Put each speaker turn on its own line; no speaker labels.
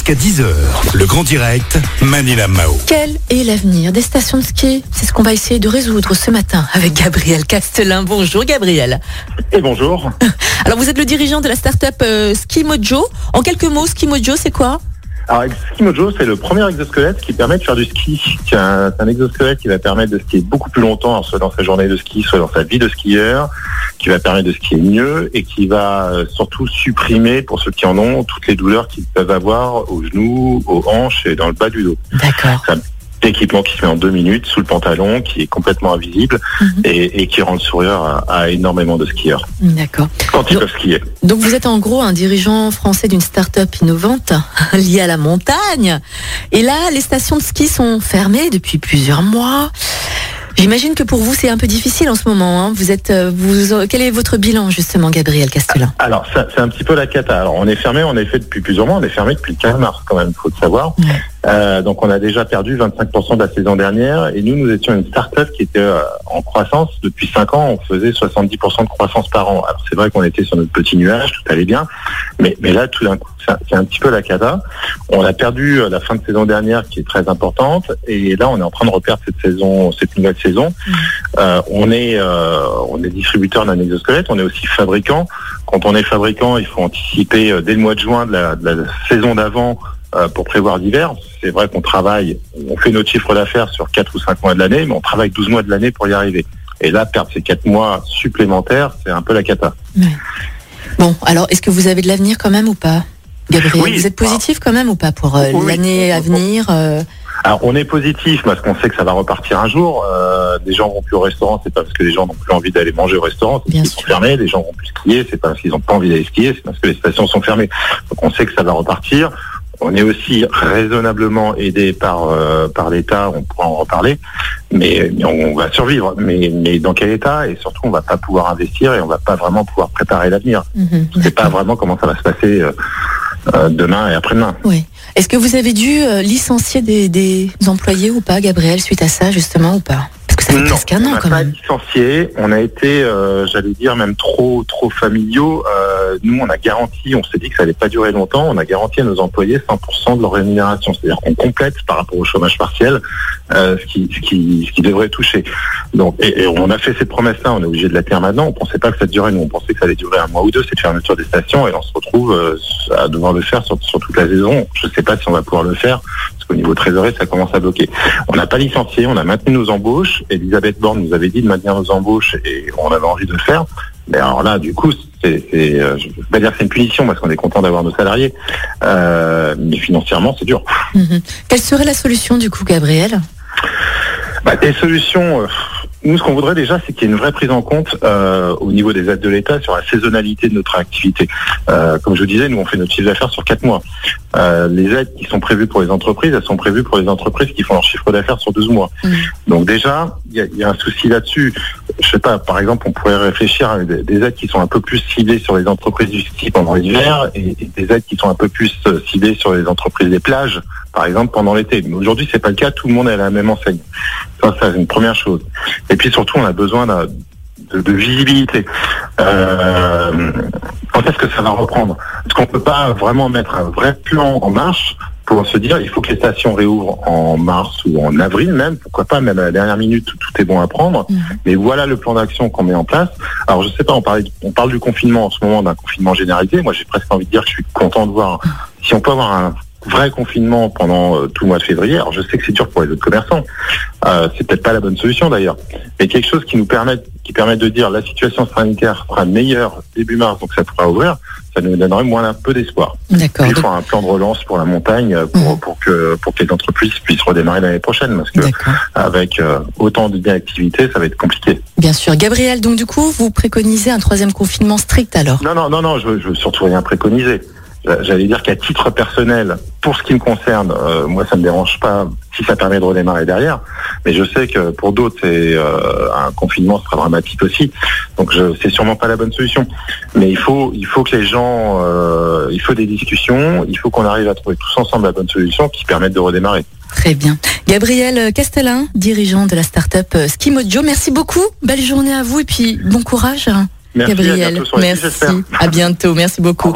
Jusqu'à 10h, le grand direct, Manila Mao.
Quel est l'avenir des stations de ski? C'est ce qu'on va essayer de résoudre ce matin avec Gabriel Castelin. Bonjour Gabriel.
Et bonjour.
Alors vous êtes le dirigeant de la start-up euh, Ski Mojo. En quelques mots, Ski Mojo, c'est quoi?
Alors, Ski Mojo, c'est le premier exosquelette qui permet de faire du ski. C'est un, exosquelette qui va permettre de skier beaucoup plus longtemps, alors soit dans sa journée de ski, soit dans sa vie de skieur, qui va permettre de skier mieux et qui va euh, surtout supprimer, pour ceux qui en ont, toutes les douleurs qu'ils peuvent avoir aux genoux, aux hanches et dans le bas du dos.
D'accord.
Équipement qui se met en deux minutes sous le pantalon, qui est complètement invisible
Mhm.
et, et qui rend le sourire à, à énormément de skieurs
D'accord.
quand ils peuvent skier.
Donc vous êtes en gros un dirigeant français d'une start-up innovante liée à la montagne. Et là, les stations de ski sont fermées depuis plusieurs mois. J'imagine que pour vous c'est un peu difficile en ce moment. hein. Vous êtes, euh, vous, quel est votre bilan justement, Gabriel Castelin
Alors, c'est un petit peu la cata. Alors, on est fermé, on est fait depuis plusieurs mois, on est fermé depuis le 15 mars quand même, faut le savoir.
Ouais.
Euh, donc, on a déjà perdu 25% de la saison dernière et nous, nous étions une start-up qui était euh, en croissance. Depuis 5 ans, on faisait 70% de croissance par an. Alors, c'est vrai qu'on était sur notre petit nuage, tout allait bien, mais, mais là, tout d'un coup, c'est un- petit peu la cata. On a perdu euh, la fin de saison dernière qui est très importante et là, on est en train de reperdre cette saison, cette nouvelle saison. Euh, on est, euh, on est distributeur d'un exosquelette, on est aussi fabricant. Quand on est fabricant, il faut anticiper dès le mois de juin de la, de la saison d'avant pour prévoir l'hiver. C'est vrai qu'on travaille, on fait notre chiffre d'affaires sur 4 ou 5 mois de l'année, mais on travaille 12 mois de l'année pour y arriver. Et là, perdre ces 4 mois supplémentaires, c'est un peu la cata.
Bon, alors est-ce que vous avez de l'avenir quand même ou pas Gabriel,
Oui.
vous êtes positif quand même ou pas pour euh,
Oui.
l'année à venir euh,
Alors, on est positif parce qu'on sait que ça va repartir un jour. Euh, des gens vont plus au restaurant, c'est pas parce que les gens n'ont plus envie d'aller manger au restaurant, c'est
Bien
parce qu'ils sont fermés. Les gens vont plus skier, c'est pas parce qu'ils n'ont pas envie d'aller skier, c'est parce que les stations sont fermées. Donc, on sait que ça va repartir. On est aussi raisonnablement aidé par euh, par l'État, on pourra en reparler, mais, mais on va survivre. Mais, mais dans quel état? Et surtout, on va pas pouvoir investir et on va pas vraiment pouvoir préparer l'avenir.
mhm,
On sait pas vraiment comment ça va se passer euh, euh, demain et après-demain.
Oui. Est-ce que vous avez dû licencier des, des employés ou pas, Gabriel, suite à ça justement ou pas?
Non, on
quand
pas
même.
licencié. On a été, euh, j'allais dire, même trop, trop familiaux. Euh, nous, on a garanti, on s'est dit que ça allait pas durer longtemps. On a garanti à nos employés 100% de leur rémunération, c'est-à-dire qu'on complète par rapport au chômage partiel euh, ce qui, ce qui, ce qui devrait toucher. Donc, et, et on a fait cette promesse-là. On est obligé de la tenir maintenant. On pensait pas que ça durait. Nous, on pensait que ça allait durer un mois ou deux, cette fermeture des stations, et on se retrouve à devoir le faire sur, sur toute la saison. Je sais pas si on va pouvoir le faire qu'au niveau trésorerie, ça commence à bloquer. On n'a pas licencié, on a maintenu nos embauches. Elisabeth Borne nous avait dit de maintenir nos embauches et on avait envie de le faire. Mais alors là, du coup, c'est, c'est, euh, je ne veux pas dire que c'est une punition parce qu'on est content d'avoir nos salariés, euh, mais financièrement, c'est dur.
Mhm. Quelle serait la solution du coup, Gabriel?
Bah, des solutions. Nous, ce qu'on voudrait déjà, c'est qu'il y ait une vraie prise en compte euh, au niveau des aides de l'État sur la saisonnalité de notre activité. Euh, comme je vous disais, nous, on fait notre chiffre d'affaires sur quatre mois. Euh, les aides qui sont prévues pour les entreprises, elles sont prévues pour les entreprises qui font leur chiffre d'affaires sur 12 mois.
Mhm.
Donc déjà, il y y a un souci là-dessus. Je sais pas, par exemple, on pourrait réfléchir à des, des aides qui sont un peu plus ciblées sur les entreprises du ski pendant l'hiver et, des aides qui sont un peu plus euh, ciblées sur les entreprises des plages, par exemple, pendant l'été. Mais aujourd'hui, c'est pas le cas. Tout le monde est à la même enseigne. Ça, c'est une première chose. Et puis surtout, on a besoin de, visibilité. Euh, quand est-ce que ça va reprendre? Est-ce qu'on peut pas vraiment mettre un vrai plan en marche pour se dire il faut que les stations réouvrent en mars ou en avril même, pourquoi pas même à la dernière minute où tout est bon à prendre.
Mhm.
Mais voilà le plan d'action qu'on met en place. Alors je sais pas, on parle, on parle du confinement en ce moment, d'un confinement généralisé. Moi j'ai presque envie de dire que je suis content de voir si on peut avoir un vrai confinement pendant euh, tout le mois de février. Alors je sais que c'est dur pour les autres commerçants. Euh, c'est peut-être pas la bonne solution d'ailleurs. Mais quelque chose qui nous permette, qui permet de dire la situation sanitaire sera meilleure début mars, donc ça pourra ouvrir, ça nous donnerait moins un peu d'espoir.
D'accord.
Il faut un plan de relance pour la montagne euh, pour,
Mhm.
pour que pour que les entreprises puissent redémarrer l'année prochaine parce que avec euh, autant d'activités, ça va être compliqué.
Bien sûr. Gabriel, donc du coup, vous préconisez un troisième confinement strict alors?
Non, non, non, non, je veux, je veux surtout rien préconiser. J'a- J'allais dire qu'à titre personnel, pour ce qui me concerne, euh, moi ça me dérange pas si ça permet de redémarrer derrière. Mais je sais que pour d'autres, c'est euh, un confinement sera dramatique aussi. Donc c'est sûrement pas la bonne solution. Mais il faut il faut que les gens, euh, il faut des discussions, il faut qu'on arrive à trouver tous ensemble la bonne solution qui permette de redémarrer.
Très bien. Gabriel Castellin, dirigeant de la start-up euh, Ski Mojo, merci beaucoup. Belle journée à vous et puis bon courage.
Merci, à
Gabriel, merci. À bientôt. Merci
Au
beaucoup.